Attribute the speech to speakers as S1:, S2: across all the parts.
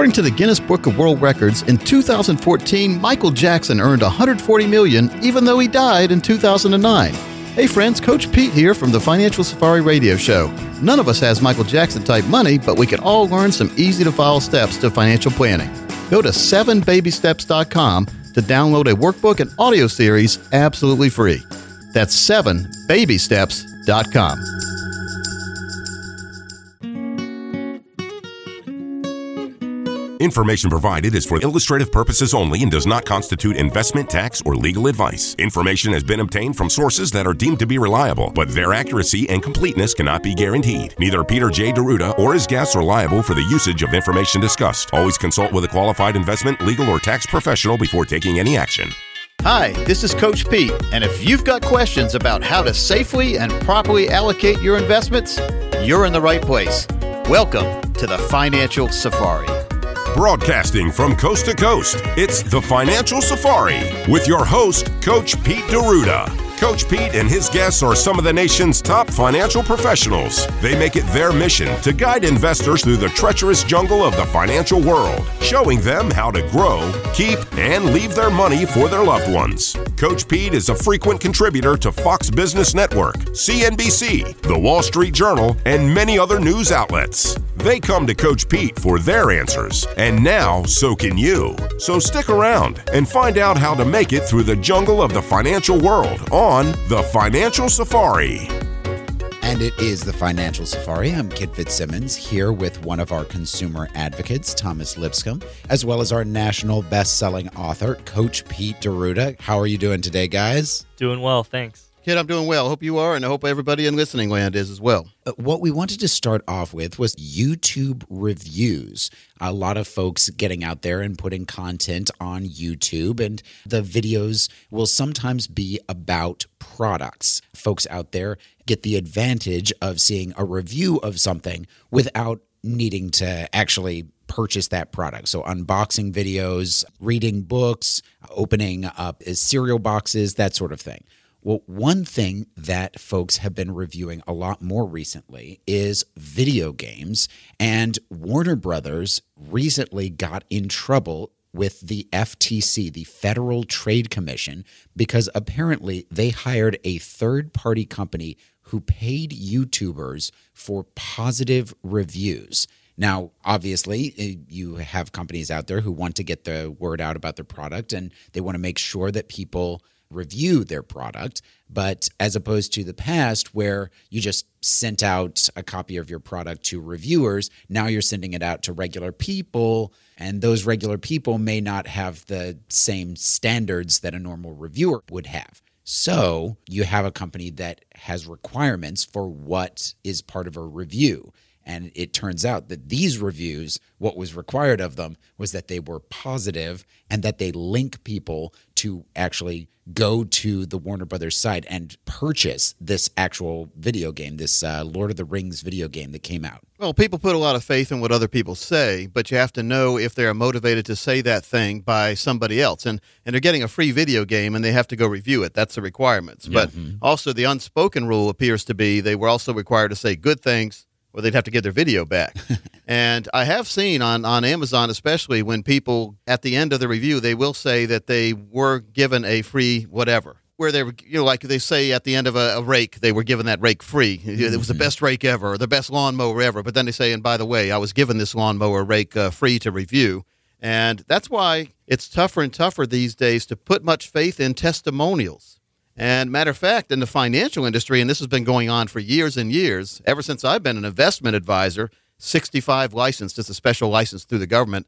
S1: According to the Guinness Book of World Records, in 2014, Michael Jackson earned 140 million even though he died in 2009. Hey friends, Coach Pete here from the Financial Safari Radio Show. None of us has Michael Jackson type money, but we can all learn some easy to follow steps to financial planning. Go to 7babysteps.com to download a workbook and audio series absolutely free. That's 7babysteps.com.
S2: Information provided is for illustrative purposes only and does not constitute investment, tax, or legal advice. Information has been obtained from sources that are deemed to be reliable, but their accuracy and completeness cannot be guaranteed. Neither Peter J. D'Arruda or his guests are liable for the usage of information discussed. Always consult with a qualified investment, legal, or tax professional before taking any action.
S1: Hi, this is Coach Pete, and if you've got questions about how to safely and properly allocate your investments, you're in the right place. Welcome to the Financial Safari.
S2: Broadcasting from coast to coast, it's the Financial Safari with your host, Coach Pete D'Arruda. Coach Pete and his guests are some of the nation's top financial professionals. They make it their mission to guide investors through the treacherous jungle of the financial world, showing them how to grow, keep, and leave their money for their loved ones. Coach Pete is a frequent contributor to Fox Business Network, CNBC, The Wall Street Journal, and many other news outlets. They come to Coach Pete for their answers, and now so can you. So stick around and find out how to make it through the jungle of the financial world on The Financial Safari.
S3: And it is the Financial Safari. I'm Kit Fitzsimmons here with one of our consumer advocates, Thomas Lipscomb, as well as our national best-selling author, Coach Pete D'Arruda. How are you doing today, guys?
S4: Doing well, thanks.
S1: Kit, I'm doing well. Hope you are, and I hope everybody in listening land is as well.
S3: Uh, what we wanted to start off with was YouTube reviews. A lot of folks getting out there and putting content on YouTube, and the videos will sometimes be about products. Folks out there get the advantage of seeing a review of something without needing to actually purchase that product. So, unboxing videos, reading books, opening up cereal boxes, that sort of thing. Well, one thing that folks have been reviewing a lot more recently is video games. And Warner Brothers recently got in trouble with the FTC, the Federal Trade Commission, because apparently they hired a third party company who paid YouTubers for positive reviews. Now, obviously, eh, you have companies out there who want to get the word out about their product and they want to make sure that people review their product. But as opposed to the past, where you just sent out a copy of your product to reviewers, now you're sending it out to regular people. And those regular people may not have the same standards that a normal reviewer would have. So you have a company that has requirements for what is part of a review. And it turns out that these reviews, what was required of them was that they were positive and that they link people to actually go to the Warner Brothers site and purchase this actual video game, this uh, Lord of the Rings video game that came out.
S1: Well, people put a lot of faith in what other people say, but you have to know if they're motivated to say that thing by somebody else. And and they're getting a free video game and they have to go review it. That's the requirements. But also the unspoken rule appears to be they were also required to say good things or they'd have to get their video back. and I have seen on, on Amazon, especially when people at the end of the review, they will say that they were given a free whatever. Where they were, you know, like they say at the end of a, a rake, they were given that rake free. It was the best rake ever, or the best lawnmower ever. But then they say, and by the way, I was given this lawnmower rake uh, free to review. And that's why it's tougher and tougher these days to put much faith in testimonials. And matter of fact, in the financial industry, and this has been going on for years and years, ever since I've been an investment advisor, 65 licensed, it's a special license through the government,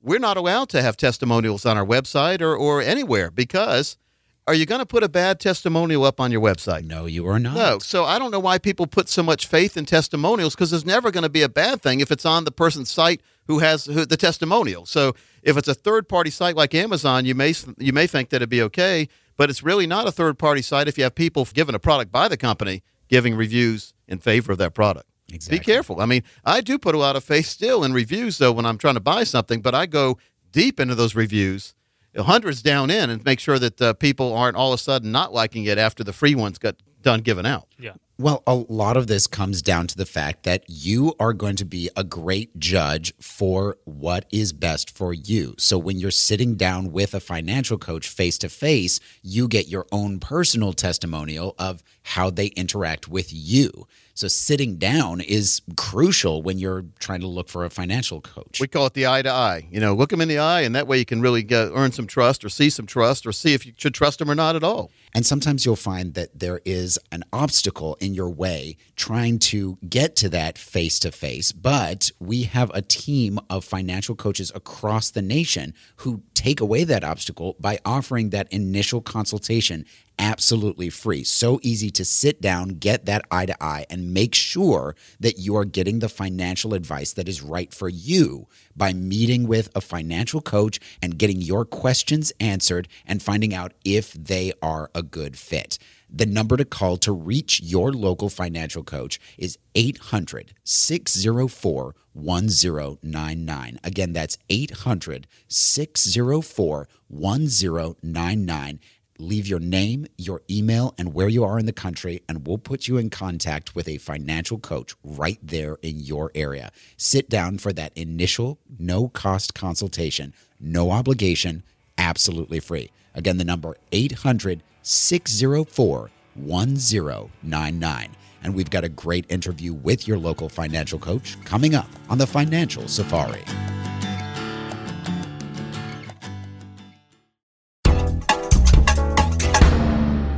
S1: we're not allowed to have testimonials on our website or, or anywhere because are you going to put a bad testimonial up on your website?
S3: No, you are not.
S1: No. So I don't know why people put so much faith in testimonials because there's never going to be a bad thing if it's on the person's site who has who, the testimonial. So if it's a third party site like Amazon, you may you may think that it'd be okay, but it's really not a third party site if you have people given a product by the company giving reviews in favor of that product.
S3: Exactly.
S1: Be careful. I mean, I do put a lot of faith still in reviews though when I'm trying to buy something, but I go deep into those reviews, hundreds down in, and make sure that uh, people aren't all of a sudden not liking it after the free ones got done given out.
S4: Yeah.
S3: Well, a lot of this comes down to the fact that you are going to be a great judge for what is best for you. So when you're sitting down with a financial coach face to face, you get your own personal testimonial of how they interact with you. So sitting down is crucial when you're trying to look for a financial coach.
S1: We call it the eye to eye. You know, look them in the eye, and that way you can really get, earn some trust or see some trust or see if you should trust them or not at all.
S3: And sometimes you'll find that there is an obstacle in your way trying to get to that face to face. But we have a team of financial coaches across the nation who take away that obstacle by offering that initial consultation absolutely free. So easy to sit down, get that eye to eye, and make sure that you are getting the financial advice that is right for you by meeting with a financial coach and getting your questions answered and finding out if they are a good fit. The number to call to reach your local financial coach is 800 604 1099. Again, that's 800 604 1099 leave your name, your email, and where you are in the country, and we'll put you in contact with a financial coach right there in your area. Sit down for that initial no cost consultation, no obligation, absolutely free. Again, the number 800 604 1099. And we've got a great interview with your local financial coach coming up on the Financial Safari.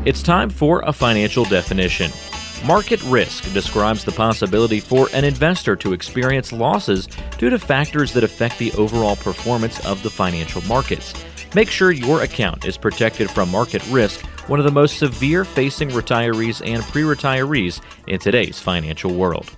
S4: It's time for a financial definition. Market risk describes the possibility for an investor to experience losses due to factors that affect the overall performance of the financial markets. Make sure your account is protected from market risk, one of the most severe facing retirees and pre retirees in today's financial world.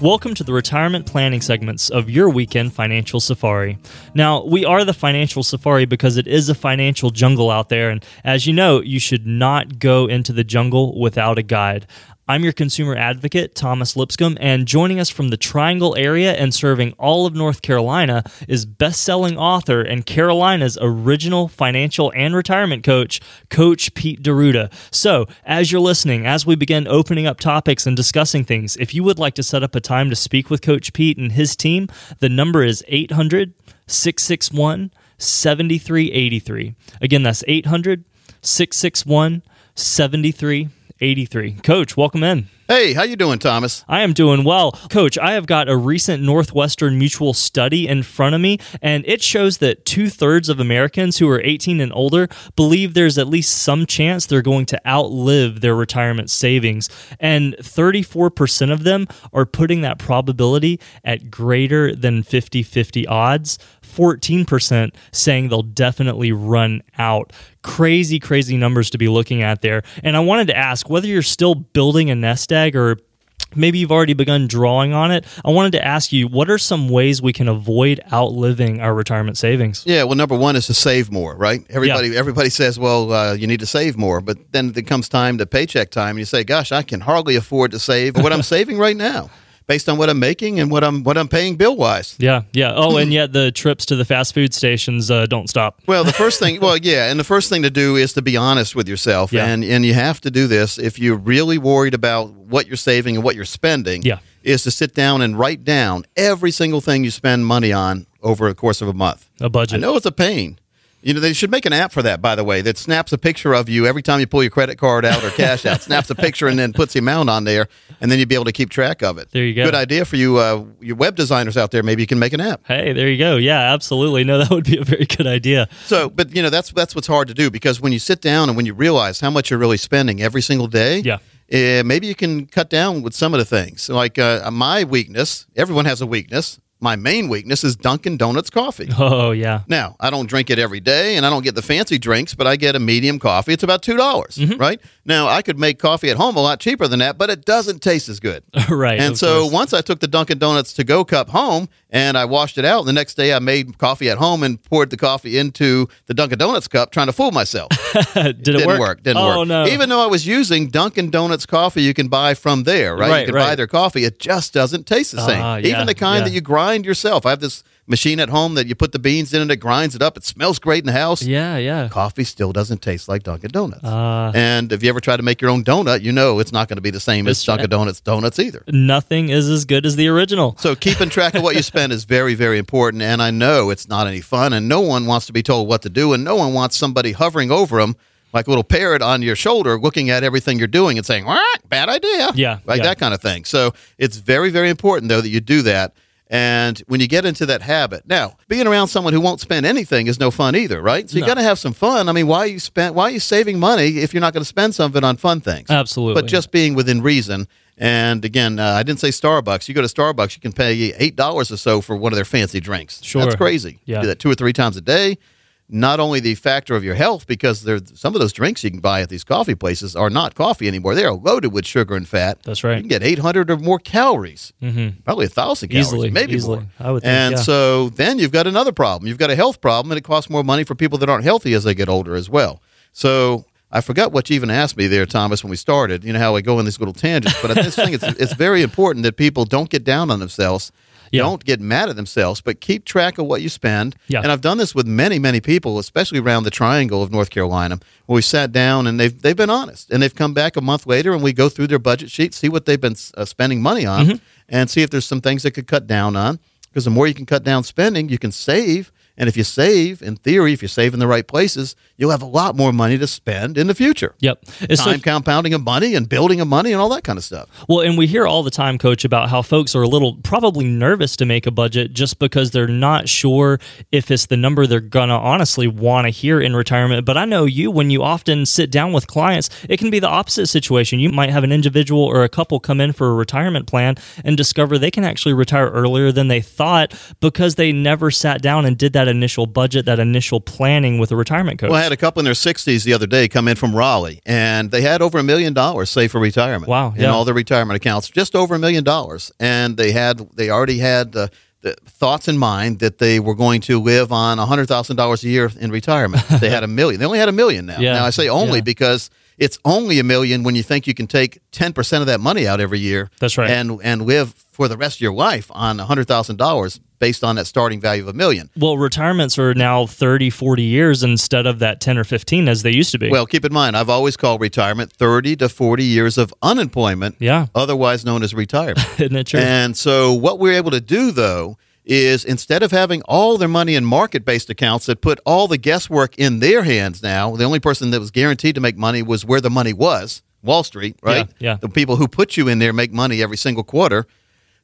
S5: Welcome to the retirement planning segments of your weekend financial safari. Now, we are the financial safari because it is a financial jungle out there, and as you know, you should not go into the jungle without a guide. I'm your consumer advocate, Thomas Lipscomb, and joining us from the Triangle area and serving all of North Carolina is best selling author and Carolina's original financial and retirement coach, Coach Pete D'Arruda. So, as you're listening, as we begin opening up topics and discussing things, if you would like to set up a time to speak with Coach Pete and his team, the number is 800 661 7383. Again, that's 800 661 7383. 83. Coach, welcome in.
S1: Hey, how you doing, Thomas?
S5: I am doing well. Coach, I have got a recent Northwestern Mutual study in front of me, and it shows that two thirds of Americans who are 18 and older believe there's at least some chance they're going to outlive their retirement savings. And 34% of them are putting that probability at greater than 50 50 odds. 14% saying they'll definitely run out. Crazy, crazy numbers to be looking at there. And I wanted to ask whether you're still building a nest egg or maybe you've already begun drawing on it. I wanted to ask you, what are some ways we can avoid outliving our retirement savings?
S1: Yeah, well, number one is to save more, right? Everybody, yeah. everybody says, well, uh, you need to save more, but then it comes time to paycheck time, and you say, gosh, I can hardly afford to save what I'm saving right now based on what I'm making and what I'm what I'm paying bill wise.
S5: Yeah, yeah. Oh, and yet the trips to the fast food stations uh, don't stop.
S1: Well, the first thing, well, yeah, and the first thing to do is to be honest with yourself, yeah. and and you have to do this if you're really worried about what you're saving and what you're spending.
S5: Yeah.
S1: Is to sit down and write down every single thing you spend money on over the course of a month.
S5: A budget.
S1: I know it's a pain. You know, they should make an app for that, by the way, that snaps a picture of you every time you pull your credit card out or cash out. snaps a picture and then puts the amount on there, and then you'd be able to keep track of it.
S5: There you go.
S1: Good idea for you, uh, your web designers out there. Maybe you can make an app.
S5: Hey, there you go. Yeah, absolutely. No, that would be a very good idea.
S1: So, but you know, that's that's what's hard to do because when you sit down and when you realize how much you're really spending every single day,
S5: yeah.
S1: Uh, maybe you can cut down with some of the things. Like uh, my weakness, everyone has a weakness my main weakness is Dunkin' Donuts coffee.
S5: Oh, yeah.
S1: Now, I don't drink it every day and I don't get the fancy drinks, but I get a medium coffee. It's about $2, dollars mm-hmm. right? Now, I could make coffee at home a lot cheaper than that, but it doesn't taste as good.
S5: right.
S1: And so course. once I took the Dunkin' Donuts to go cup home and I washed it out, the next day I made coffee at home and poured the coffee into the Dunkin' Donuts cup trying to fool myself.
S5: Did it, didn't
S1: work?
S5: work?
S1: Didn't
S5: oh,
S1: work.
S5: No.
S1: Even though I was using Dunkin' Donuts coffee you can buy from there, right?
S5: right
S1: you can
S5: right.
S1: buy their coffee. It just doesn't taste the same.
S5: Uh, yeah,
S1: Even the kind
S5: yeah.
S1: that you grind yourself. I have this machine at home that you put the beans in and it grinds it up. It smells great in the house.
S5: Yeah, yeah.
S1: Coffee still doesn't taste like Dunkin' Donuts.
S5: Uh,
S1: and if you ever try to make your own donut, you know it's not going to be the same as Dunkin' Donuts donuts either.
S5: nothing is as good as the original.
S1: So keeping track of what you spend is very, very important. And I know it's not any fun, and no one wants to be told what to do, and no one wants somebody hovering over them like a little parrot on your shoulder, looking at everything you're doing and saying, "What? Bad idea."
S5: Yeah,
S1: like
S5: yeah.
S1: that kind of thing. So it's very, very important though that you do that. And when you get into that habit, now being around someone who won't spend anything is no fun either, right? So you
S5: No.
S1: got to have some fun. I mean, why you spend? Why are you saving money if you're not going to spend some of it on fun things?
S5: Absolutely.
S1: But just being within reason. And again, uh, I didn't say Starbucks. You go to Starbucks, you can pay eight dollars or so for one of their fancy drinks.
S5: Sure.
S1: that's crazy.
S5: Yeah.
S1: You do that two or three times a day. Not only the factor of your health, because there's some of those drinks you can buy at these coffee places are not coffee anymore. They are loaded with sugar and fat.
S5: That's right.
S1: You can get 800 or more calories, mm-hmm. probably a thousand calories,
S5: Easily,
S1: maybe
S5: easily.
S1: more.
S5: I would think,
S1: and
S5: yeah.
S1: so then you've got another problem. You've got a health problem, and it costs more money for people that aren't healthy as they get older as well. So I forgot what you even asked me there, Thomas, when we started. You know how I go in these little tangents, but I just think it's it's very important that people don't get down on themselves.
S5: Yeah.
S1: Don't get mad at themselves, but keep track of what you spend.
S5: Yeah.
S1: And I've done this with many, many people, especially around the triangle of North Carolina, where we sat down and they've they've been honest, and they've come back a month later, and we go through their budget sheet, see what they've been uh, spending money on,
S5: Mm-hmm.
S1: and see if there's some things that could cut down on. Because the more you can cut down spending, you can save. And if you save, in theory, if you save in the right places, you'll have a lot more money to spend in the future.
S5: Yep. It's so
S1: Time compounding of money and building of money and all that kind of stuff.
S5: Well, and we hear all the time, Coach, about how folks are a little probably nervous to make a budget just because they're not sure if it's the number they're going to honestly want to hear in retirement. But I know you, when you often sit down with clients, it can be the opposite situation. You might have an individual or a couple come in for a retirement plan and discover they can actually retire earlier than they thought because they never sat down and did that initial budget, that initial planning with a retirement coach.
S1: Well, I had a couple in their 60s the other day come in from Raleigh, and they had over a million dollars saved for retirement.
S5: Wow,
S1: In
S5: yeah.
S1: all their retirement accounts, just over a million dollars. And they had, they already had uh, the thoughts in mind that they were going to live on $100,000 a year in retirement. they had a million. They only had a million now.
S5: Yeah,
S1: Now, I say only
S5: yeah.
S1: because it's only a million when you think you can take 10% of that money out every year.
S5: That's right.
S1: And, and live for the rest of your life on $100,000 based on that starting value of a million.
S5: well, retirements are now 30, 40 years instead of that 10 or 15 as they used to be.
S1: Well, keep in mind, I've always called retirement 30 to 40 years of unemployment,
S5: Yeah.
S1: otherwise known as retirement.
S5: Isn't it true?
S1: and so, what we're able to do, though, is instead of having all their money in market based accounts that put all the guesswork in their hands now, the only person that was guaranteed to make money was where the money was Wall Street, right?
S5: Yeah, yeah.
S1: The people who put you in there make money every single quarter.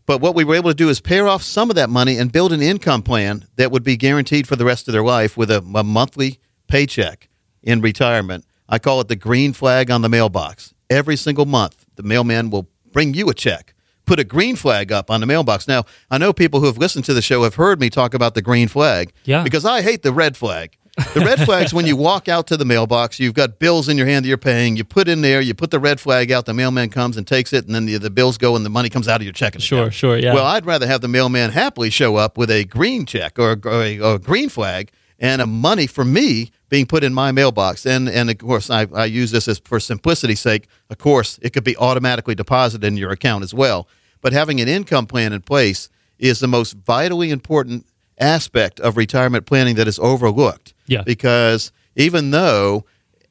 S1: But what we were able to do is pair off some of that money and build an income plan that would be guaranteed for the rest of their life with a, a monthly paycheck in retirement. I call it the green flag on the mailbox. Every single month, the mailman will bring you a check. Put a green flag up on the mailbox. Now, I know people who have listened to the show have heard me talk about the green flag.
S5: Yeah.
S1: Because I hate the red flag. The red flag's when you walk out to the mailbox, you've got bills in your hand that you're paying, you put in there, you put the red flag out, the mailman comes and takes it, and then the, the bills go and the money comes out of your checking
S5: Sure,
S1: account.
S5: sure, yeah.
S1: Well, I'd rather have the mailman happily show up with a green check or, or, a, or a green flag and a money for me being put in my mailbox. And and of course, I, I use this as for simplicity's sake. Of course, it could be automatically deposited in your account as well. But having an income plan in place is the most vitally important aspect of retirement planning that is overlooked.
S5: Yeah.
S1: Because even though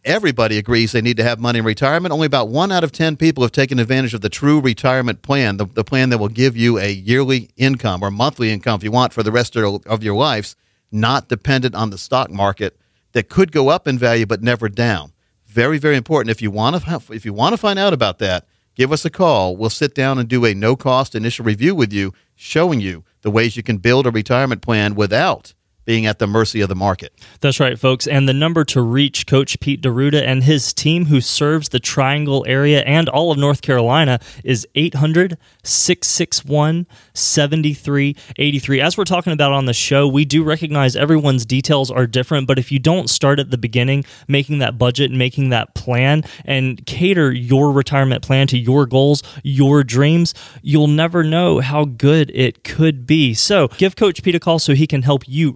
S1: everybody agrees they need to have money in retirement, only about one out of 10 people have taken advantage of the true retirement plan, the, the plan that will give you a yearly income or monthly income if you want for the rest of, of your lives, not dependent on the stock market that could go up in value but never down. Very, very important. If you want to, if you want to find out about that, give us a call. We'll sit down and do a no cost initial review with you, showing you the ways you can build a retirement plan without being at the mercy of the market.
S5: That's right, folks. And the number to reach Coach Pete D'Arruda and his team, who serves the Triangle area and all of North Carolina, is 800 661 7383. As we're talking about on the show, we do recognize everyone's details are different, but if you don't start at the beginning, making that budget, and making that plan, and cater your retirement plan to your goals, your dreams, you'll never know how good it could be. So give Coach Pete a call so he can help you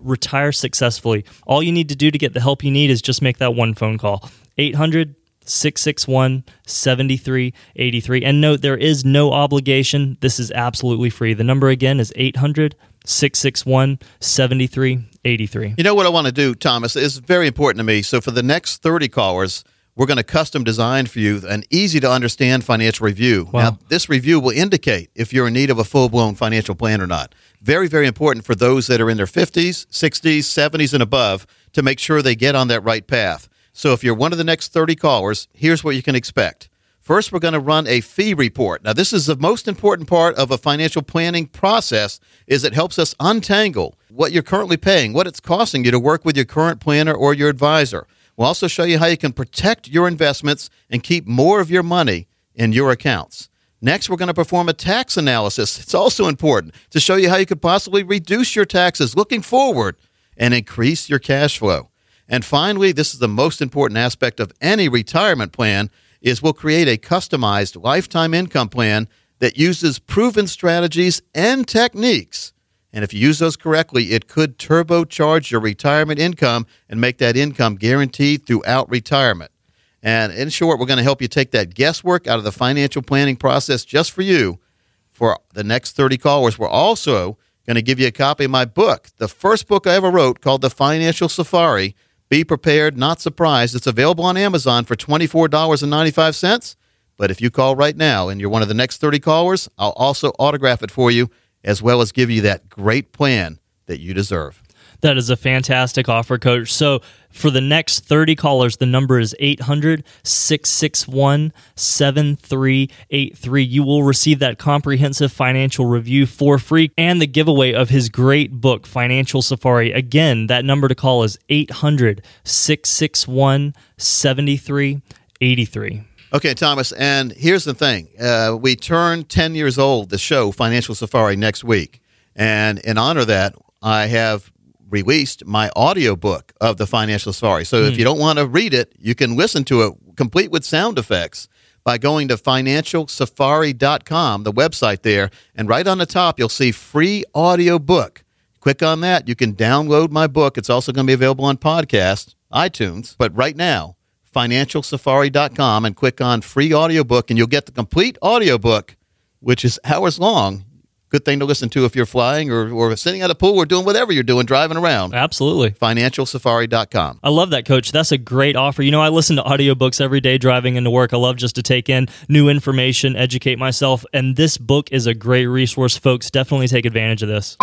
S5: successfully. All you need to do to get the help you need is just make that one phone call 800 661 7383. And note, there is no obligation. This is absolutely free. The number again is 800 661 7383.
S1: You know what I want to do, Thomas, is very important to me. So for the next 30 callers, we're going to custom design for you an easy to understand financial review.
S5: Wow.
S1: Now, this review will indicate if you're in need of a full blown financial plan or not. Very, very important for those that are in their 50s, 60s, 70s, and above to make sure they get on that right path. So if you're one of the next 30 callers, here's what you can expect. First, we're going to run a fee report. Now, this is the most important part of a financial planning process is it helps us untangle what you're currently paying, what it's costing you to work with your current planner or your advisor. We'll also show you how you can protect your investments and keep more of your money in your accounts. Next, we're going to perform a tax analysis. It's also important to show you how you could possibly reduce your taxes looking forward and increase your cash flow. And finally, this is the most important aspect of any retirement plan is we'll create a customized lifetime income plan that uses proven strategies and techniques and if you use those correctly, it could turbocharge your retirement income and make that income guaranteed throughout retirement. And in short, we're going to help you take that guesswork out of the financial planning process just for you. For the next 30 callers, we're also going to give you a copy of my book, the first book I ever wrote called The Financial Safari. Be prepared, not surprised. It's available on Amazon for $24.95. But if you call right now and you're one of the next 30 callers, I'll also autograph it for you as well as give you that great plan that you deserve.
S5: That is a fantastic offer, coach. So, for the next 30 callers, the number is 800 661 7383. You will receive that comprehensive financial review for free and the giveaway of his great book, Financial Safari. Again, that number to call is 800 661 7383.
S1: Okay, Thomas, and here's the thing. Uh, we turn 10 years old, the show, Financial Safari, next week. And in honor of that, I have released my audiobook of the Financial Safari. So if hmm. you don't want to read it, you can listen to it complete with sound effects by going to financialsafari.com, the website there, and right on the top you'll see free audio book. Click on that. You can download my book. It's also going to be available on podcast, iTunes. But right now, financialsafari.com and click on free audiobook and you'll get the complete audiobook, which is hours long. Good thing to listen to if you're flying or, or sitting at a pool or doing whatever you're doing, driving around.
S5: Absolutely.
S1: Financialsafari.com.
S5: I love that, coach. That's a great offer. You know, I listen to audiobooks every day driving into work. I love just to take in new information, educate myself. And this book is a great resource, folks. Definitely take advantage of this.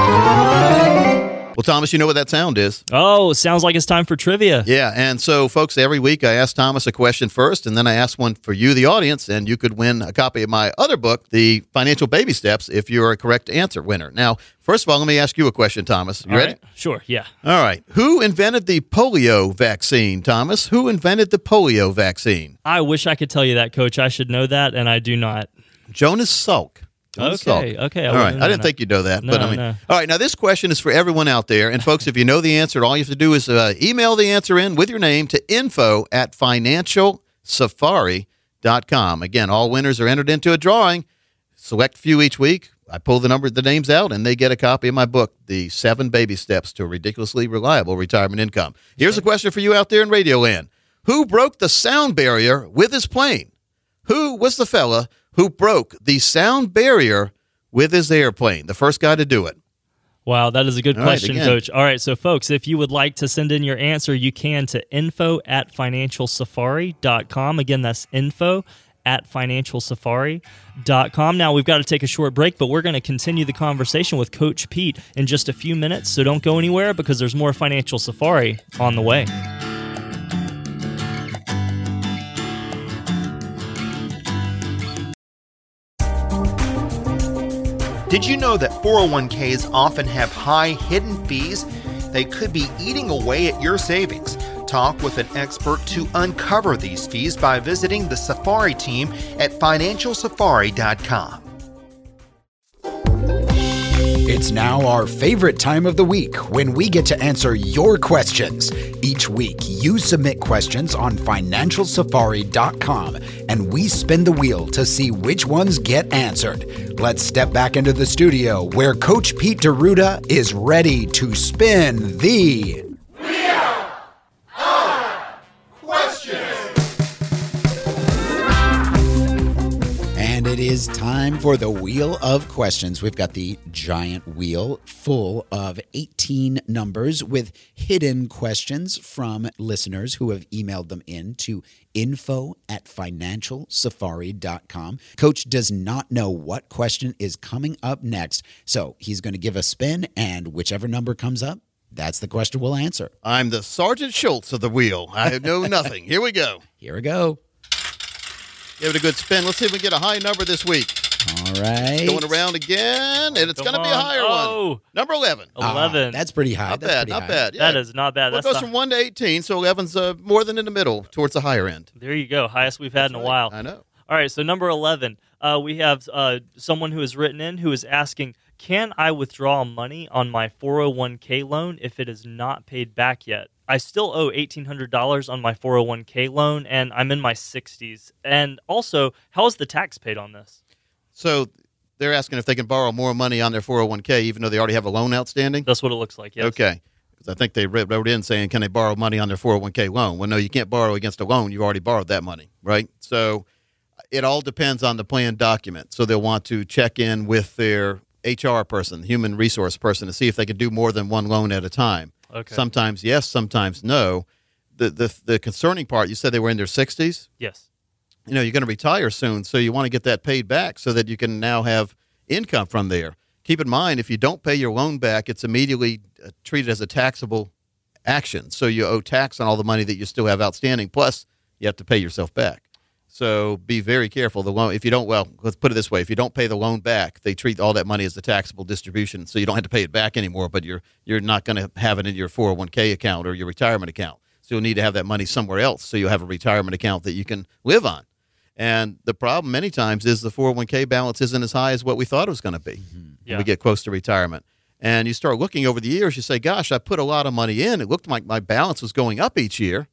S1: Well, Thomas, you know what that sound is.
S5: Oh, sounds like it's time for trivia.
S1: Yeah, and so, folks, every week I ask Thomas a question first, and then I ask one for you, the audience, and you could win a copy of my other book, The Financial Baby Steps, if you're a correct answer winner. Now, first of all, let me ask you a question, Thomas. You
S5: All
S1: ready?
S5: right. Sure. Yeah.
S1: All right. Who invented the polio vaccine, Thomas? Who invented the polio vaccine?
S5: I wish I could tell you that, coach. I should know that, and I do not.
S1: Jonas Salk.
S5: Okay, okay, I
S1: All right. I didn't
S5: that.
S1: think you'd know that, but I mean,
S5: no.
S1: all right. Now this question is for everyone out there, and folks, if you know the answer, all you have to do is uh, email the answer in with your name to info at financialsafari.com. Again, all winners are entered into a drawing. Select few each week. I pull the number, the names out, and they get a copy of my book, The Seven Baby Steps to a Ridiculously Reliable Retirement Income. Here's a question for you out there in Radio Land: Who broke the sound barrier with his plane? Who was the fella who broke the sound barrier with his airplane? The first guy to do it.
S5: Wow, that is a good
S1: All right,
S5: question,
S1: again.
S5: Coach. All right, so folks, if you would like to send in your answer, you can to info at financialsafari.com. Again, that's info at financialsafari.com. Now, we've got to take a short break, but we're going to continue the conversation with Coach Pete in just a few minutes. So don't go anywhere because there's more Financial Safari on the way.
S6: Did you know that 401ks often have high hidden fees? They could be eating away at your savings. Talk with an expert to uncover these fees by visiting the Safari team at financialsafari.com.
S3: It's now our favorite time of the week when we get to answer your questions. Each week, you submit questions on financialsafari.com and we spin the wheel to see which ones get answered. Let's step back into the studio where Coach Pete D'Arruda is ready to spin the. It is time for the Wheel of Questions. We've got the giant wheel full of 18 numbers with hidden questions from listeners who have emailed them in to info at financialsafari.com. Coach does not know what question is coming up next, so he's going to give a spin, and whichever number comes up, that's the question we'll answer.
S1: I'm the Sergeant Schultz of the wheel. I know nothing. Here we go.
S3: Here we go.
S1: Give it a good spin. Let's see if we get a high number this week.
S3: All right.
S1: Going around again, and it's going to be a higher
S5: Oh.
S1: one. Number 11.
S3: Ah,
S5: 11.
S3: that's pretty high.
S1: Not
S3: That's
S1: bad, not
S3: high.
S1: bad. Yeah.
S5: That is not bad.
S1: Well, it goes
S5: the-
S1: from 1 to 18, so 11's uh, more than in the middle, towards the higher end.
S5: there you go. Highest we've had in a
S1: Right.
S5: while.
S1: I know.
S5: All right, so number 11, uh, we have uh, someone who has written in who is asking, Can I withdraw money on my 401k loan if it is not paid back yet? I still owe $1,800 on my 401k loan, and I'm in my 60s. And also, how is the tax paid on this?
S1: So they're asking if they can borrow more money on their 401k, even though they already have a loan outstanding.
S5: That's what it looks like, yes.
S1: Okay. 'Cause I think they wrote wrote in saying, can they borrow money on their 401k loan? Well, no, you can't borrow against a loan. You've already borrowed that money, right? So it all depends on the plan document. So they'll want to check in with their HR person, human resource person, to see if they can do more than one loan at a time.
S5: Okay.
S1: Sometimes yes, sometimes no. The, the the concerning part, you said they were in their 60s.
S5: Yes.
S1: You know, you're going to retire soon, so you want to get that paid back so that you can now have income from there. Keep in mind, if you don't pay your loan back, it's immediately uh, treated as a taxable action. So you owe tax on all the money that you still have outstanding. Plus, you have to pay yourself back. So be very careful. The loan, if you don't, well, let's put it this way: if you don't pay the loan back, they treat all that money as a taxable distribution, so you don't have to pay it back anymore. But you're you're not going to have it in your 401k account or your retirement account. So you'll need to have that money somewhere else. So you'll have a retirement account that you can live on. And the problem many times is the 401k balance isn't as high as what we thought it was going to be mm-hmm. when
S5: Yeah.
S1: we get close to retirement. And you start looking over the years, you say, gosh, I put a lot of money in. It looked like my balance was going up each year.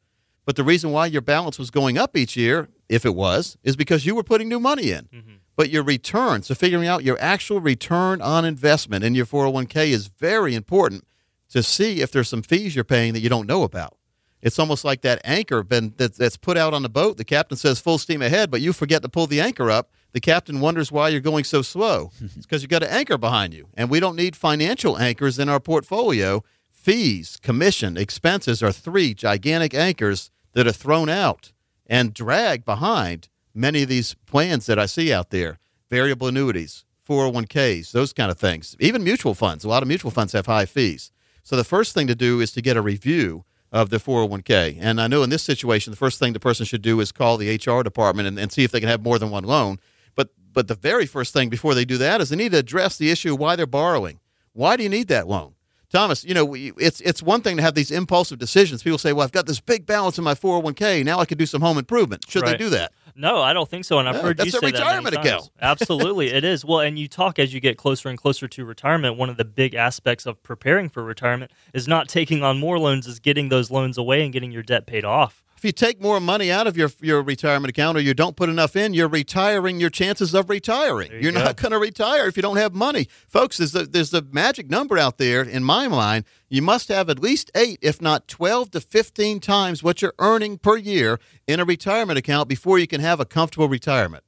S1: But the reason why your balance was going up each year, if it was, is because you were putting new money in. Mm-hmm. But your return, so figuring out your actual return on investment in your 401k is very important to see if there's some fees you're paying that you don't know about. It's almost like that anchor been that, that's put out on the boat. The captain says full steam ahead, but you forget to pull the anchor up. The captain wonders why you're going so slow. it's because you've got an anchor behind you, and we don't need financial anchors in our portfolio. Fees, commission, expenses are three gigantic anchors that are thrown out and drag behind many of these plans that I see out there. Variable annuities, 401ks, those kind of things. Even mutual funds. A lot of mutual funds have high fees. So the first thing to do is to get a review of the 401k. And I know in this situation, the first thing the person should do is call the HR department and, and see if they can have more than one loan. But but the very first thing before they do that is they need to address the issue of why they're borrowing. Why do you need that loan? Thomas, you know, we- it's it's one thing to have these impulsive decisions. People say, "Well, I've got this big balance in my 401k. Now I can do some home improvement." Should
S5: Right.
S1: they do that?
S5: No, I don't think so. And I've
S1: No,
S5: heard you
S1: that's a
S5: say that many
S1: retirement
S5: times.
S1: account.
S5: Absolutely, it is. Well, and you talk as you get closer and closer to retirement. One of the big aspects of preparing for retirement is not taking on more loans, is getting those loans away and getting your debt paid off.
S1: If you take more money out of your your retirement account or you don't put enough in, you're retiring your chances of retiring.
S5: There you
S1: You're
S5: go.
S1: not going to retire if you don't have money. Folks, there's a, there's a magic number out there in my mind. You must have at least 8 if not 12 to 15 times what you're earning per year in a retirement account before you can have a comfortable retirement.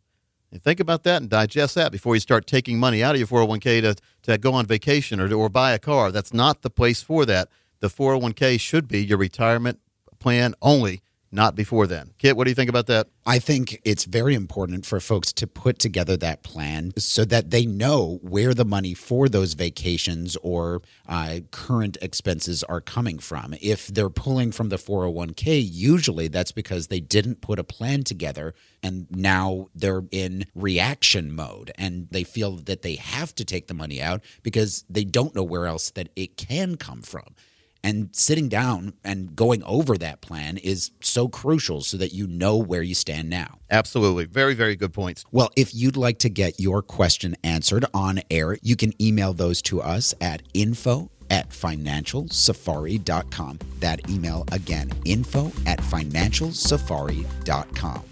S1: And think about that and digest that before you start taking money out of your 401k to, to go on vacation or, or buy a car. That's not the place for that. The 401k should be your retirement plan only, not before then. Kit, what do you think about that?
S3: I think it's very important for folks to put together that plan so that they know where the money for those vacations or uh, current expenses are coming from. If they're pulling from the 401k, usually that's because they didn't put a plan together and now they're in reaction mode and they feel that they have to take the money out because they don't know where else that it can come from. And sitting down and going over that plan is so crucial so that you know where you stand now.
S1: Absolutely. Very, very good points.
S3: Well, if you'd like to get your question answered on air, you can email those to us at info at financialsafari.com. That email again, info at financialsafari.com.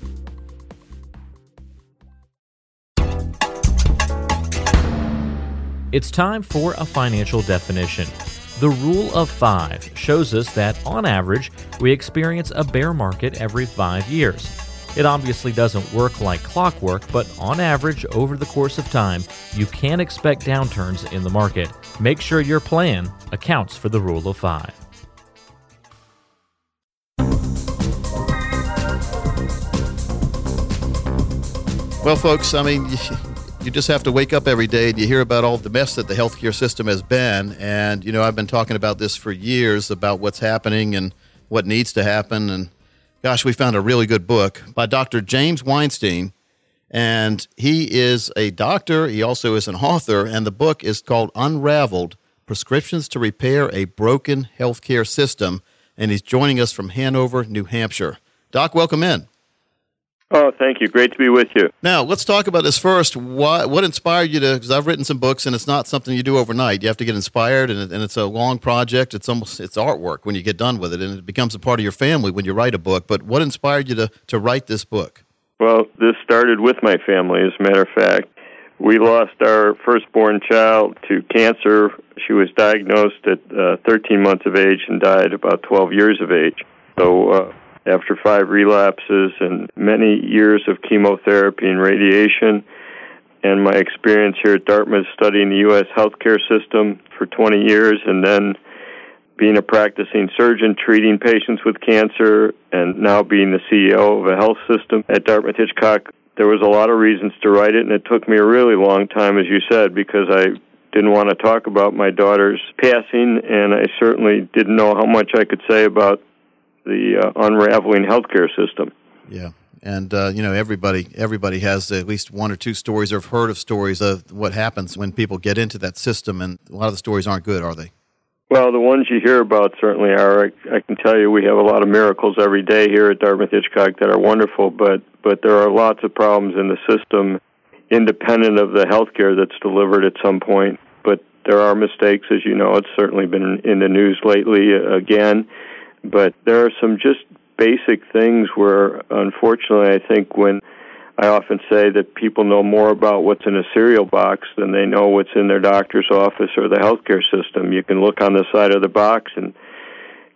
S4: It's time for a financial definition. The rule of five shows us that, on average, we experience a bear market every five years. It obviously doesn't work like clockwork, but on average, over the course of time, you can expect downturns in the market. Make sure your plan accounts for the rule of five.
S1: Well, folks, I mean, you just have to wake up every day and you hear about all the mess that the healthcare system has been. And, you know, I've been talking about this for years about what's happening and what needs to happen. And gosh, we found a really good book by Dr. James Weinstein. And he is a doctor, he also is an author. And the book is called Unraveled Prescriptions to Repair a Broken Healthcare System. And he's joining us from Hanover, New Hampshire. Doc, welcome in.
S7: Oh, thank you. Great to be with you.
S1: Now, let's talk about this first. What, what inspired you to? Because I've written some books, and it's not something you do overnight. You have to get inspired, and, it, and it's a long project. It's almost it's artwork when you get done with it, and it becomes a part of your family when you write a book. But what inspired you to to write this book?
S7: Well, this started with my family. As a matter of fact, we lost our firstborn child to cancer. She was diagnosed at uh, 13 months of age and died about 12 years of age. So. Uh, after five relapses and many years of chemotherapy and radiation. And my experience here at Dartmouth studying the U.S. healthcare system for 20 years and then being a practicing surgeon treating patients with cancer and now being the CEO of a health system at Dartmouth Hitchcock, there was a lot of reasons to write it, and it took me a really long time, as you said, because I didn't want to talk about my daughter's passing, and I certainly didn't know how much I could say about the uh, unraveling healthcare system.
S1: Yeah. And uh, you know everybody everybody has at least one or two stories or have heard of stories of what happens when people get into that system, and a lot of the stories aren't good, are they?
S7: Well, the ones you hear about certainly are. I, I can tell you we have a lot of miracles every day here at Dartmouth Hitchcock that are wonderful, but but there are lots of problems in the system, independent of the health care that's delivered at some point. But there are mistakes, as you know. It's certainly been in the news lately uh, again but there are some just basic things where, unfortunately, I think when I often say that people know more about what's in a cereal box than they know what's in their doctor's office or the healthcare system. You can look on the side of the box and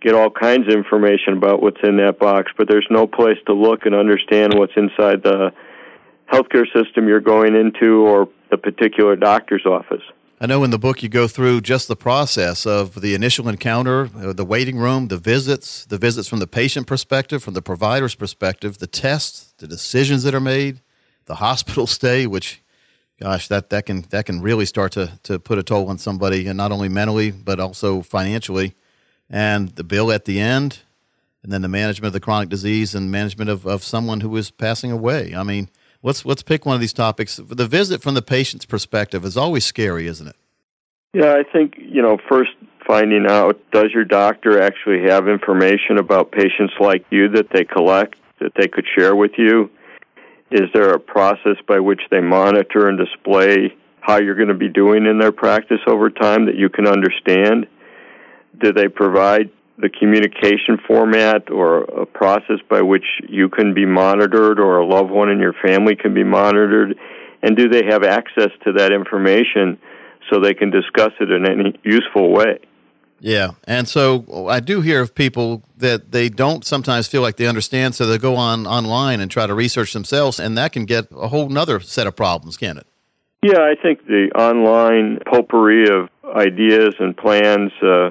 S7: get all kinds of information about what's in that box, but there's no place to look and understand what's inside the healthcare system you're going into or the particular doctor's office.
S1: I know in the book you go through just the process of the initial encounter, uh, the waiting room, the visits, the visits from the patient perspective, from the provider's perspective, the tests, the decisions that are made, the hospital stay, which, gosh, that, that can that can really start to to put a toll on somebody, and not only mentally but also financially, and the bill at the end, and then the management of the chronic disease and management of, of someone who is passing away. I mean let's let's pick one of these topics. The visit from the patient's perspective is always scary, isn't it?
S7: Yeah, I think you know first finding out does your doctor actually have information about patients like you that they collect that they could share with you? Is there a process by which they monitor and display how you're going to be doing in their practice over time that you can understand? Do they provide the communication format or a process by which you can be monitored or a loved one in your family can be monitored? And do they have access to that information so they can discuss it in any useful way?
S1: Yeah, and so I do hear of people that they don't sometimes feel like they understand, so they go on online and try to research themselves, and that can get a whole other set of problems, can it?
S7: Yeah, I think the online potpourri of ideas and plans uh,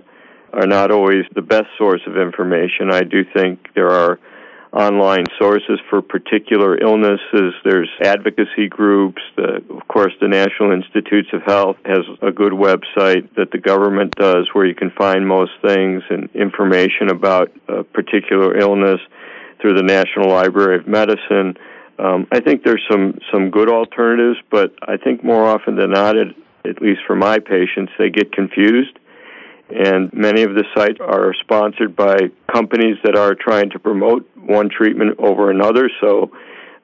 S7: are not always the best source of information. I do think there are online sources for particular illnesses. There's advocacy groups. The, of course, the National Institutes of Health has a good website that the government does where you can find most things and information about a particular illness through the National Library of Medicine. Um, I think there's some some good alternatives, but I think more often than not, it, at least for my patients, they get confused and many of the sites are sponsored by companies that are trying to promote one treatment over another. So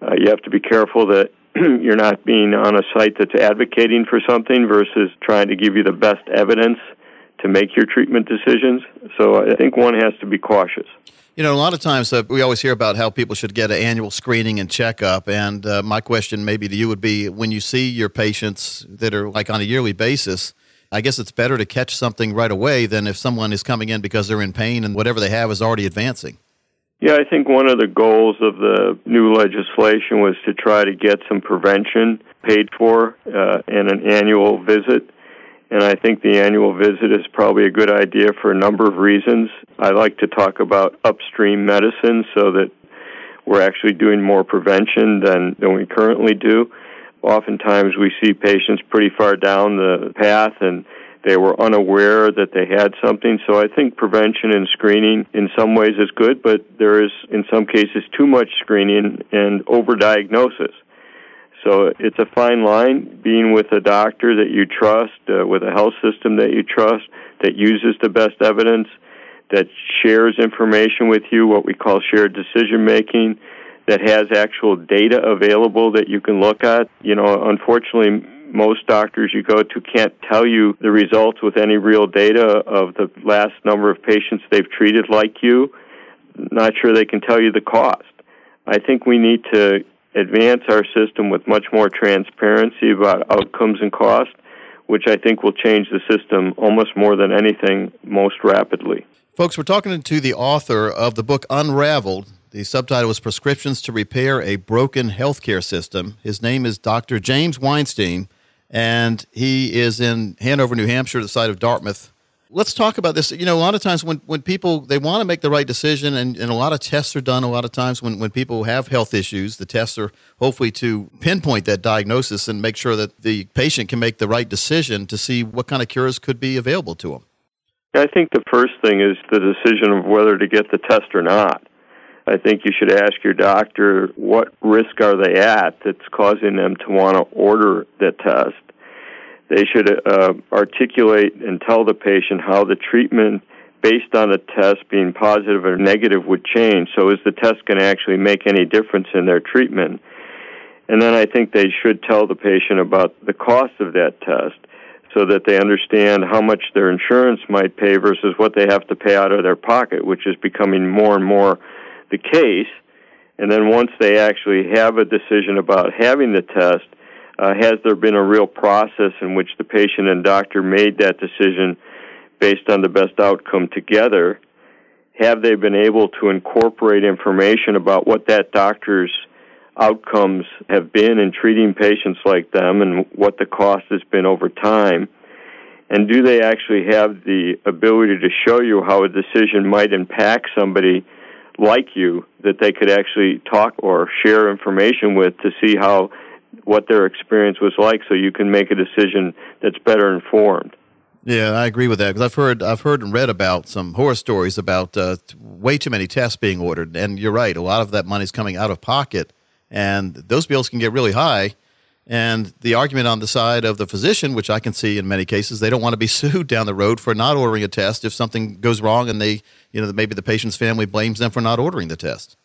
S7: uh, you have to be careful that you're not being on a site that's advocating for something versus trying to give you the best evidence to make your treatment decisions. So I think one has to be cautious.
S1: You know, a lot of times uh, we always hear about how people should get an annual screening and checkup. And uh, my question, maybe to you, would be when you see your patients that are like on a yearly basis, I guess it's better to catch something right away than if someone is coming in because they're in pain and whatever they have is already advancing.
S7: Yeah, I think one of the goals of the new legislation was to try to get some prevention paid for uh, and an annual visit. And I think the annual visit is probably a good idea for a number of reasons. I like to talk about upstream medicine so that we're actually doing more prevention than, than we currently do. Oftentimes we see patients pretty far down the path and they were unaware that they had something. So I think prevention and screening in some ways is good, but there is in some cases too much screening and overdiagnosis. So it's a fine line being with a doctor that you trust, uh, with a health system that you trust, that uses the best evidence, that shares information with you, what we call shared decision making, that has actual data available that you can look at. You know, unfortunately, most doctors you go to can't tell you the results with any real data of the last number of patients they've treated like you. Not sure they can tell you the cost. I think we need to advance our system with much more transparency about outcomes and cost, which I think will change the system almost more than anything most rapidly.
S1: Folks, we're talking to the author of the book Unraveled. The subtitle is Prescriptions to Repair a Broken Healthcare System. His name is Dr. James Weinstein and he is in Hanover, New Hampshire, the site of Dartmouth. Let's talk about this. You know, a lot of times when, when people they want to make the right decision, and, and a lot of tests are done. A lot of times when, when people have health issues, the tests are hopefully to pinpoint that diagnosis and make sure that the patient can make the right decision to see what kind of cures could be available to them.
S7: I think the first thing is the decision of whether to get the test or not. I think you should ask your doctor what risk are they at that's causing them to want to order the test. They should uh, articulate and tell the patient how the treatment based on the test being positive or negative would change. So, is the test going to actually make any difference in their treatment? And then I think they should tell the patient about the cost of that test so that they understand how much their insurance might pay versus what they have to pay out of their pocket, which is becoming more and more the case, and then once they actually have a decision about having the test, uh, has there been a real process in which the patient and doctor made that decision based on the best outcome together? Have they been able to incorporate information about what that doctor's outcomes have been in treating patients like them and what the cost has been over time? And do they actually have the ability to show you how a decision might impact somebody like you that they could actually talk or share information with to see how what their experience was like so you can make a decision that's better informed.
S1: Yeah, I agree with that because I've heard I've heard and read about some horror stories about uh, way too many tests being ordered, and you're right. A lot of that money's coming out of pocket, and those bills can get really high. And the argument on the side of the physician, which I can see in many cases, they don't want to be sued down the road for not ordering a test if something goes wrong and they, you know, maybe the patient's family blames them for not ordering the test.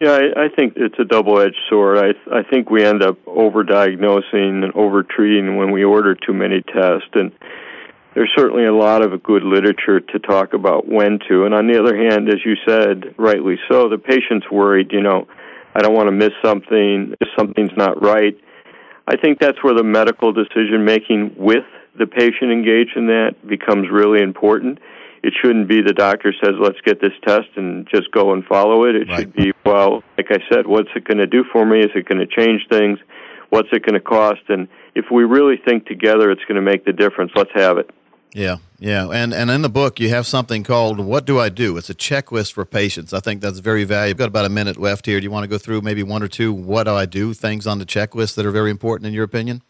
S7: Yeah, I, I think it's a double-edged sword. I I think we end up overdiagnosing and overtreating when we order too many tests, and there's certainly a lot of good literature to talk about when to. And on the other hand, as you said, rightly so, the patient's worried. You know, I don't want to miss something if something's not right I think that's where the medical decision making with the patient engaged in that becomes really important. It shouldn't be the doctor says, let's get this test and just go and follow it. It right. should be, well, like I said, what's it going to do for me? Is it going to change things? What's it going to cost? And if we really think together it's going to make the difference, let's have it.
S1: Yeah, yeah, and and in the book you have something called "What Do I Do?" It's a checklist for patients. I think that's very valuable. We've got about a minute left here. Do you want to go through maybe one or two "What do I do?" things on the checklist that are very important in your opinion?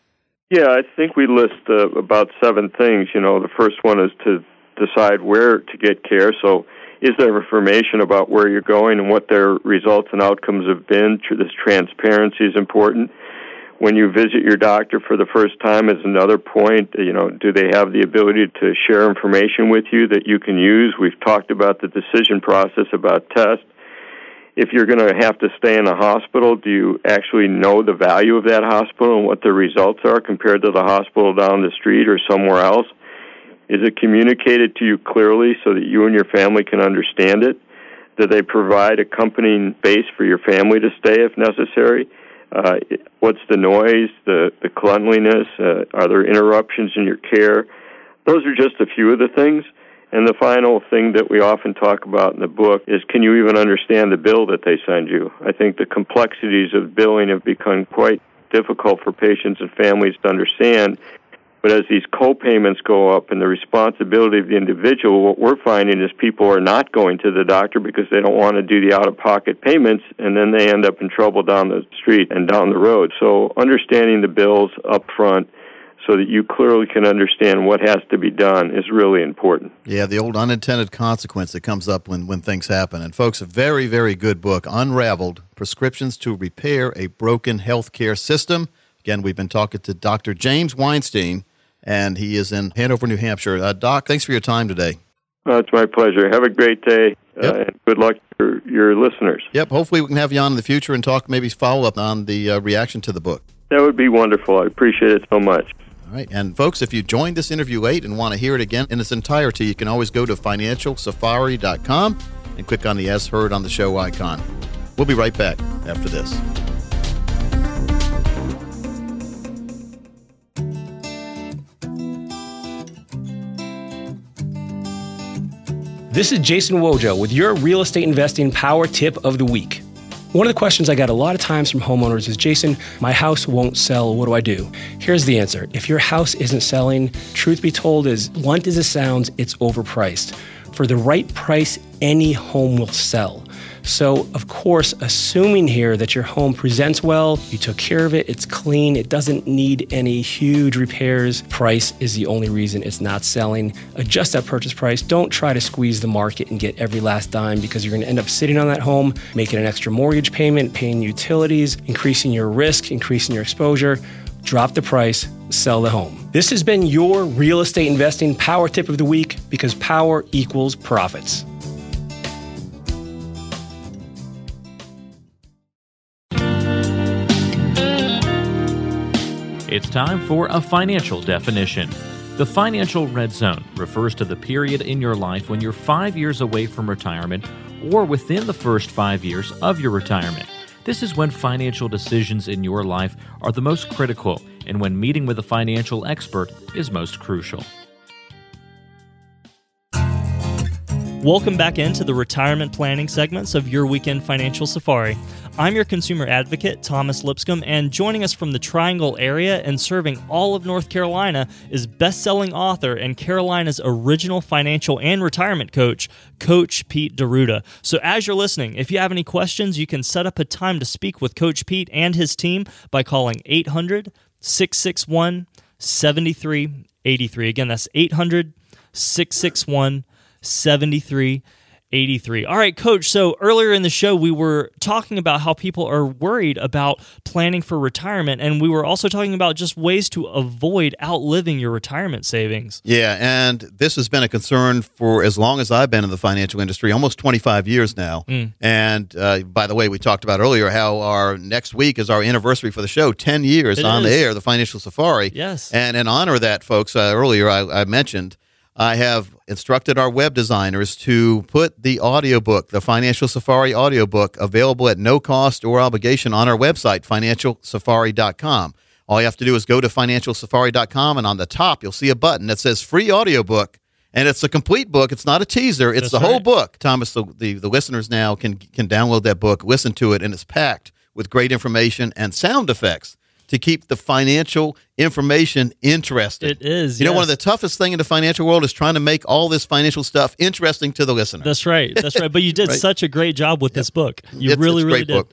S7: Yeah, I think we list uh, about seven things. You know, the first one is to decide where to get care. So, is there information about where you're going and what their results and outcomes have been? This transparency is important when you visit your doctor for the first time is another point. You know, do they have the ability to share information with you that you can use? We've talked about the decision process about tests. If you're going to have to stay in a hospital, do you actually know the value of that hospital and what the results are compared to the hospital down the street or somewhere else? Is it communicated to you clearly so that you and your family can understand it? Do they provide accompanying base for your family to stay if necessary? Uh, what's the noise, the, the cleanliness? Uh, are there interruptions in your care? Those are just a few of the things. And the final thing that we often talk about in the book is can you even understand the bill that they send you? I think the complexities of billing have become quite difficult for patients and families to understand. But as these co-payments go up and the responsibility of the individual, what we're finding is people are not going to the doctor because they don't want to do the out-of-pocket payments, and then they end up in trouble down the street and down the road. So understanding the bills up front so that you clearly can understand what has to be done is really important.
S1: Yeah, the old unintended consequence that comes up when, when things happen. And, folks, a very, very good book, Unraveled Prescriptions to Repair a Broken Healthcare System. Again, we've been talking to Dr. James Weinstein, and he is in Hanover, New Hampshire. Uh, Doc, thanks for your time today.
S7: Uh, it's my pleasure. Have a great day, uh, and good luck to your, your, listeners.
S1: Yep, hopefully we can have you on in the future and talk, maybe follow up on the uh, reaction to the book.
S7: That would be wonderful. I appreciate it so much.
S1: All right. And folks, if you joined this interview late and want to hear it again in its entirety, you can always go to financialsafari.com and click on the As Heard on the Show icon. We'll be right back after this.
S8: This is Jason Wojo with your real estate investing power tip of the week. One of the questions I get a lot of times from homeowners is Jason, my house won't sell. What do I do? Here's the answer. If your house isn't selling, truth be told, is blunt as it sounds, it's overpriced. For the right price, any home will sell. So, of course, assuming here that your home presents well, you took care of it, it's clean, it doesn't need any huge repairs, price is the only reason it's not selling. Adjust that purchase price. Don't try to squeeze the market and get every last dime because you're going to end up sitting on that home, making an extra mortgage payment, paying utilities, increasing your risk, increasing your exposure drop the price, sell the home. This has been your real estate investing power tip of the week because power equals profits.
S4: Time for a financial definition. The financial red zone refers to the period in your life when you're five years away from retirement or within the first five years of your retirement. This is when financial decisions in your life are the most critical and when meeting with a financial expert is most crucial.
S5: Welcome back into the retirement planning segments of your weekend financial safari. I'm your consumer advocate, Thomas Lipscomb, and joining us from the Triangle area and serving all of North Carolina is best selling author and Carolina's original financial and retirement coach, Coach Pete D'Arruda. So, as you're listening, if you have any questions, you can set up a time to speak with Coach Pete and his team by calling 800 661 7383. Again, that's 800 661 73 83. All right, coach. So earlier in the show, we were talking about how people are worried about planning for retirement, and we were also talking about just ways to avoid outliving your retirement savings.
S1: Yeah, and this has been a concern for as long as I've been in the financial industry, almost 25 years now. Mm. And uh, by the way, we talked about earlier how our next week is our anniversary for the show 10 years it on is. the air, the Financial Safari.
S5: Yes.
S1: And in honor of that, folks, uh, earlier I, I mentioned I have instructed our web designers to put the audiobook, the Financial Safari audiobook, available at no cost or obligation on our website, financialsafari.com. All you have to do is go to financialsafari.com, and on the top, you'll see a button that says free audiobook. And it's a complete book. It's not a teaser. It's That's the whole book. Thomas, the, the, the listeners now can, can download that book, listen to it, and it's packed with great information and sound effects to keep the financial information interesting.
S5: It is.
S1: You
S5: yes.
S1: know, one of the toughest thing in the financial world is trying to make all this financial stuff interesting to the listener.
S5: That's right. That's right. But you did right? such a great job with yep. this book. You it's, really,
S1: it's
S5: really
S1: did. Book.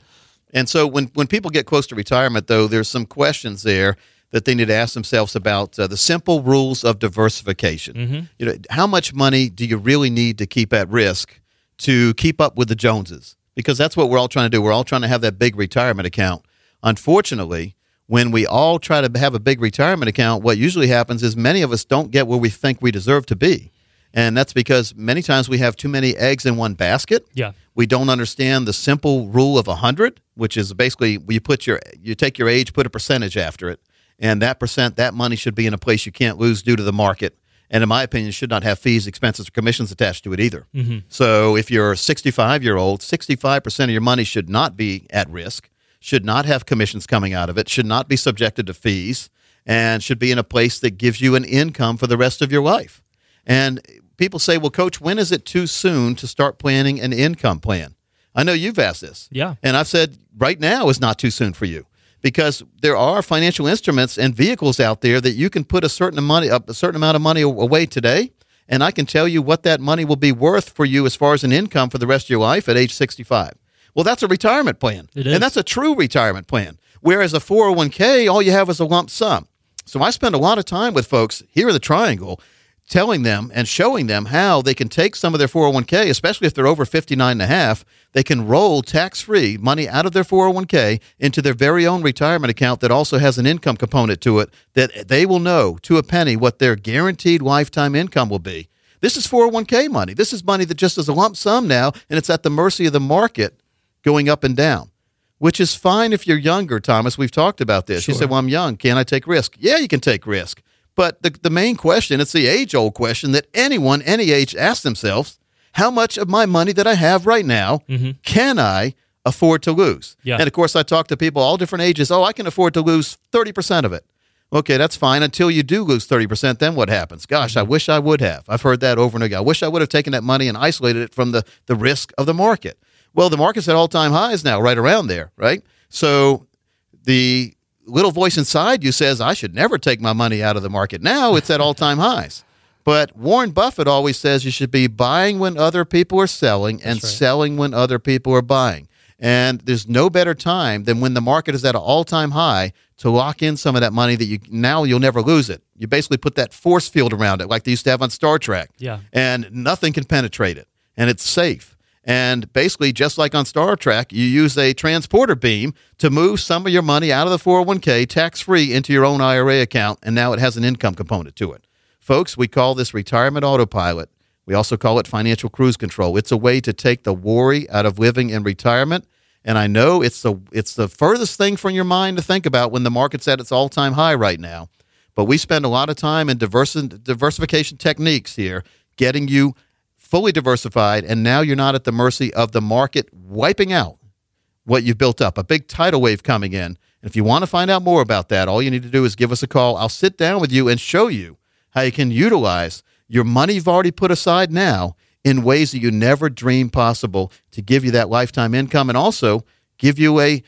S1: And so when when people get close to retirement, though, there's some questions there that they need to ask themselves about uh, the simple rules of diversification. Mm-hmm. You know, how much money do you really need to keep at risk to keep up with the Joneses? Because that's what we're all trying to do. We're all trying to have that big retirement account. Unfortunately, when we all try to have a big retirement account, what usually happens is many of us don't get where we think we deserve to be. And that's because many times we have too many eggs in one basket.
S5: Yeah.
S1: We don't understand the simple rule of 100, which is basically you put your you take your age, put a percentage after it, and that percent that money should be in a place you can't lose due to the market. And in my opinion, should not have fees, expenses, or commissions attached to it either. Mm-hmm. So if you're a 65 year old, 65% of your money should not be at risk should not have commissions coming out of it, should not be subjected to fees, and should be in a place that gives you an income for the rest of your life. And people say, well, coach, when is it too soon to start planning an income plan? I know you've asked this.
S5: Yeah.
S1: And I've said right now is not too soon for you because there are financial instruments and vehicles out there that you can put a certain money a certain amount of money away today and I can tell you what that money will be worth for you as far as an income for the rest of your life at age 65. Well, that's a retirement plan.
S5: It is.
S1: And that's a true retirement plan. Whereas a 401k, all you have is a lump sum. So I spend a lot of time with folks here in the triangle telling them and showing them how they can take some of their 401k, especially if they're over 59 and a half, they can roll tax-free money out of their 401k into their very own retirement account that also has an income component to it that they will know to a penny what their guaranteed lifetime income will be. This is 401k money. This is money that just is a lump sum now and it's at the mercy of the market going up and down. Which is fine if you're younger, Thomas. We've talked about this. You
S5: Sure.
S1: said, Well, I'm young. Can I take risk? Yeah, you can take risk. But the, the main question, it's the age old question that anyone, any age, asks themselves how much of my money that I have right now mm-hmm. can I afford to lose?
S5: Yeah.
S1: And of course, I talk to people all different ages. Oh, I can afford to lose 30% of it. Okay, that's fine until you do lose 30%. Then what happens? Gosh, I mm-hmm. wish I would have. I've heard that over and again. I wish I would have taken that money and isolated it from the, the risk of the market. Well, the market's at all time highs now, right around there, right? So the little voice inside you says, I should never take my money out of the market. Now it's at all time highs. But Warren Buffett always says you should be buying when other people are selling and
S5: right.
S1: selling when other people are buying. And there's no better time than when the market is at an all-time high to lock in some of that money that you now you'll never lose it. You basically put that force field around it like they used to have on Star Trek.
S5: Yeah.
S1: And nothing can penetrate it. And it's safe. And basically, just like on Star Trek, you use a transporter beam to move some of your money out of the 401k tax free into your own IRA account. And now it has an income component to it. Folks, we call this retirement autopilot. We also call it financial cruise control. It's a way to take the worry out of living in retirement. And I know it's the it's the furthest thing from your mind to think about when the market's at its all-time high right now. But we spend a lot of time in diversi- diversification techniques here, getting you fully diversified, and now you're not at the mercy of the market wiping out what you've built up. A big tidal wave coming in. And if you want to find out more about that, all you need to do is give us a call. I'll sit down with you and show you how you can utilize your money you've already put aside now in ways that you never dreamed possible to give you that lifetime income and also give you a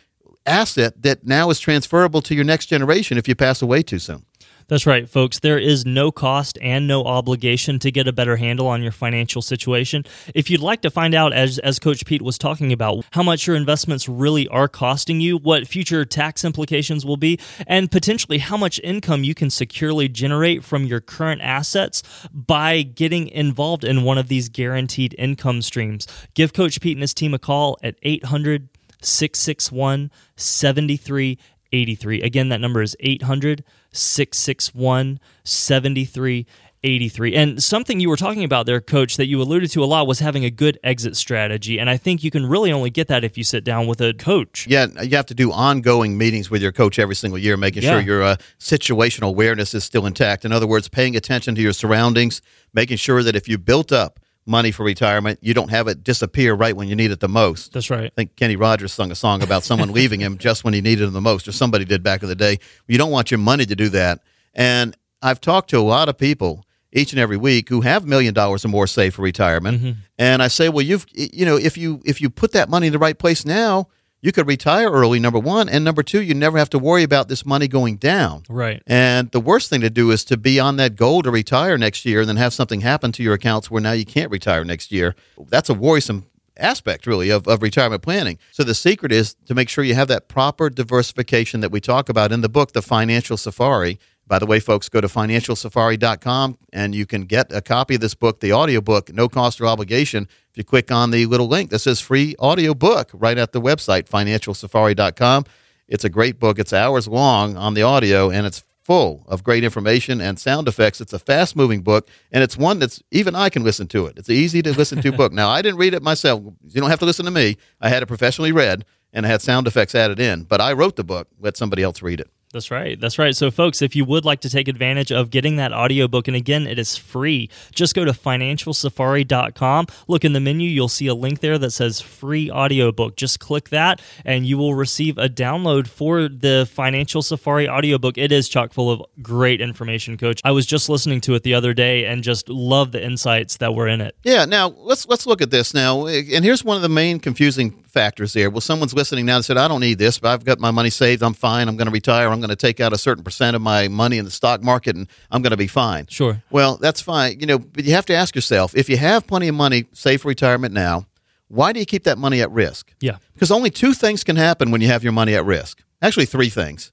S1: asset that now is transferable to your next generation if you pass away too soon.
S5: That's right, folks. There is no cost and no obligation to get a better handle on your financial situation. If you'd like to find out, as, as Coach Pete was talking about, how much your investments really are costing you, what future tax implications will be, and potentially how much income you can securely generate from your current assets by getting involved in one of these guaranteed income streams, give Coach Pete and his team a call at 800 661 7383. Again, that number is 800 661 7383. And something you were talking about there, coach, that you alluded to a lot was having a good exit strategy. And I think you can really only get that if you sit down with a coach.
S1: Yeah, you have to do ongoing meetings with your coach every single year, making
S5: Yeah.
S1: sure your uh, situational awareness is still intact. In other words, paying attention to your surroundings, making sure that if you built up money for retirement, you don't have it disappear right when you need it the most.
S5: That's right.
S1: I think Kenny Rogers sung a song about someone leaving him just when he needed him the most, or somebody did back in the day. You don't want your money to do that. And I've talked to a lot of people each and every week who have million dollars or more saved for retirement, mm-hmm. and I say, well, you've you know if you if you put that money in the right place now, you could retire early. Number one, and number two, you never have to worry about this money going down.
S5: Right.
S1: And the worst thing to do is to be on that goal to retire next year and then have something happen to your accounts where now you can't retire next year. That's a worrisome aspect, really, of, of retirement planning. So the secret is to make sure you have that proper diversification that we talk about in the book, The Financial Safari. By the way, folks, go to financialsafari.com and you can get a copy of this book, the audiobook, no cost or obligation. If you click on the little link that says free audio book right at the website, financialsafari.com. It's a great book. It's hours long on the audio and it's full of great information and sound effects. It's a fast moving book and it's one that's even I can listen to it. It's an easy to listen to book. Now, I didn't read it myself. You don't have to listen to me. I had it professionally read and I had sound effects added in, but I wrote the book. Let somebody else read it.
S5: That's right. That's right. So, folks, if you would like to take advantage of getting that audiobook, and again, it is free, just go to financialsafari.com. Look in the menu, you'll see a link there that says free audiobook. Just click that, and you will receive a download for the Financial Safari audiobook. It is chock full of great information, Coach. I was just listening to it the other day and just love the insights that were in it.
S1: Yeah. Now let's let's look at this now. And here's one of the main confusing factors there. Well, someone's listening now and said, "I don't need this, but I've got my money saved. I'm fine. I'm going to retire. I'm going to take out a certain percent of my money in the stock market, and I'm going to be fine."
S5: Sure.
S1: Well, that's fine. You know, but you have to ask yourself if you have plenty of money saved for retirement now, why do you keep that money at risk?
S5: Yeah.
S1: Because only two things can happen when you have your money at risk. Actually, three things.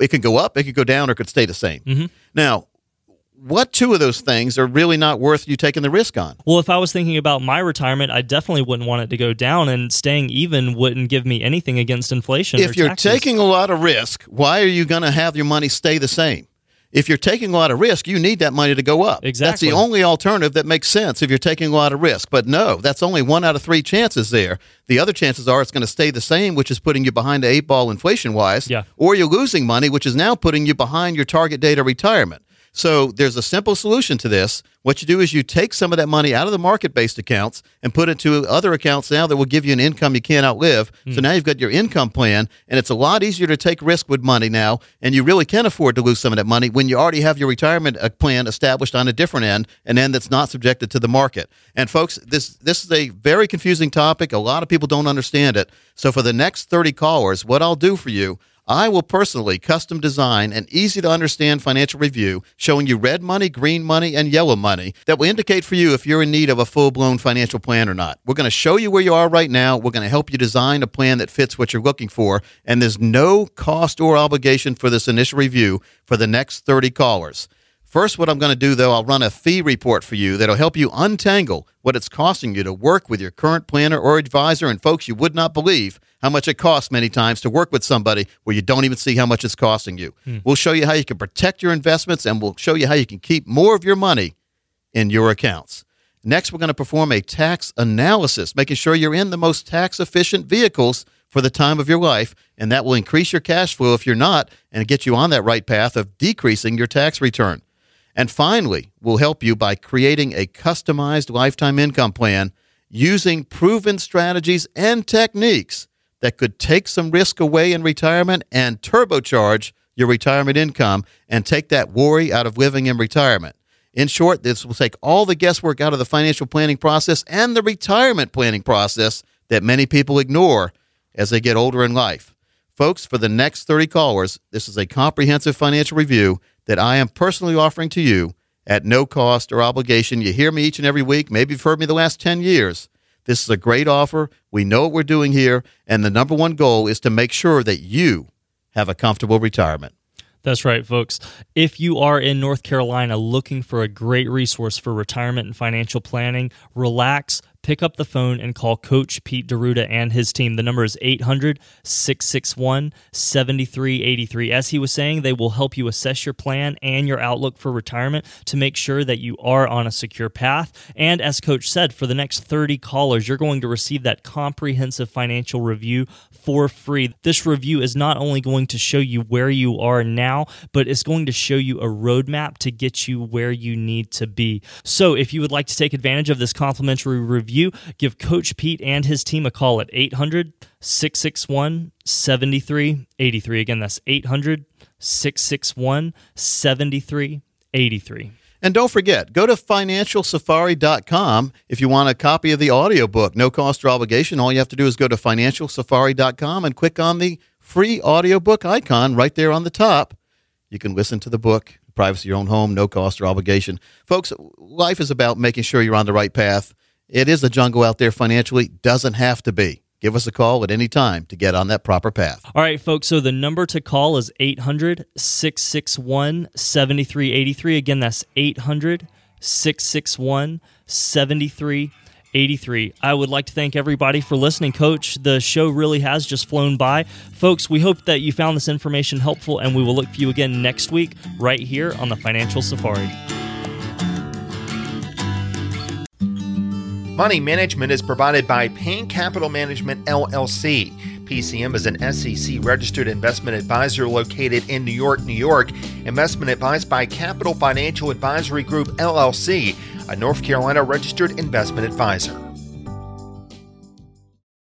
S1: It could go up, it could go down, or it could stay the same.
S5: Mm-hmm.
S1: Now, what two of those things are really not worth you taking the risk on?
S5: Well, if I was thinking about my retirement, I definitely wouldn't want it to go down, and staying even wouldn't give me anything against inflation.
S1: If you're
S5: taxes.
S1: taking a lot of risk, why are you going to have your money stay the same? If you're taking a lot of risk, you need that money to go up.
S5: Exactly.
S1: That's the only alternative that makes sense if you're taking a lot of risk. But no, that's only one out of three chances there. The other chances are it's going to stay the same, which is putting you behind the eight ball inflation wise.
S5: Yeah.
S1: Or you're losing money, which is now putting you behind your target date of retirement. So there's a simple solution to this. What you do is you take some of that money out of the market based accounts and put it to other accounts now that will give you an income you can't outlive. So now you've got your income plan, and it's a lot easier to take risk with money now, and you really can afford to lose some of that money when you already have your retirement uh, plan established on a different end, an end that's not subjected to the market. And folks, this this is a very confusing topic. A lot of people don't understand it. So for the next 30 callers, what I'll do for you I will personally custom design an easy to understand financial review showing you red money, green money, and yellow money that will indicate for you if you're in need of a full blown financial plan or not. We're going to show you where you are right now. We're going to help you design a plan that fits what you're looking for. And there's no cost or obligation for this initial review for the next 30 callers. First, what I'm going to do, though, I'll run a fee report for you that'll help you untangle what it's costing you to work with your current planner or advisor. And, folks, you would not believe how much it costs many times to work with somebody where you don't even see how much it's costing you. Hmm. We'll show you how you can protect your investments and we'll show you how you can keep more of your money in your accounts. Next, we're going to perform a tax analysis, making sure you're in the most tax efficient vehicles for the time of your life, and that will increase your cash flow if you're not and get you on that right path of decreasing your tax return. And finally, we'll help you by creating a customized lifetime income plan using proven strategies and techniques that could take some risk away in retirement and turbocharge your retirement income and take that worry out of living in retirement. In short, this will take all the guesswork out of the financial planning process and the retirement planning process that many people ignore as they get older in life. Folks, for the next 30 callers, this is a comprehensive financial review that I am personally offering to you at no cost or obligation. You hear me each and every week. Maybe you've heard me the last 10 years. This is a great offer. We know what we're doing here. And the number one goal is to make sure that you have a comfortable retirement.
S5: That's right, folks. If you are in North Carolina looking for a great resource for retirement and financial planning, relax, pick up the phone and call Coach Pete D'Arruda and his team. The number is 800 661 7383. As he was saying, they will help you assess your plan and your outlook for retirement to make sure that you are on a secure path. And as Coach said, for the next 30 callers, you're going to receive that comprehensive financial review for free. This review is not only going to show you where you are now, but it's going to show you a roadmap to get you where you need to be. So if you would like to take advantage of this complimentary review, give Coach Pete and his team a call at 800 661 7383. Again, that's 800 661 7383.
S1: And don't forget, go to financialsafari.com if you want a copy of the audiobook. No cost or obligation. All you have to do is go to financialsafari.com and click on the free audiobook icon right there on the top. You can listen to the book, privacy of your own home, no cost or obligation. Folks, life is about making sure you're on the right path. It is a jungle out there financially, doesn't have to be. Give us a call at any time to get on that proper path.
S5: All right, folks. So the number to call is 800 661 7383. Again, that's 800 661 7383. I would like to thank everybody for listening, Coach. The show really has just flown by. Folks, we hope that you found this information helpful, and we will look for you again next week right here on the Financial Safari.
S6: Money management is provided by Payne Capital Management LLC. PCM is an SEC registered investment advisor located in New York, New York. Investment advised by Capital Financial Advisory Group LLC, a North Carolina registered investment advisor.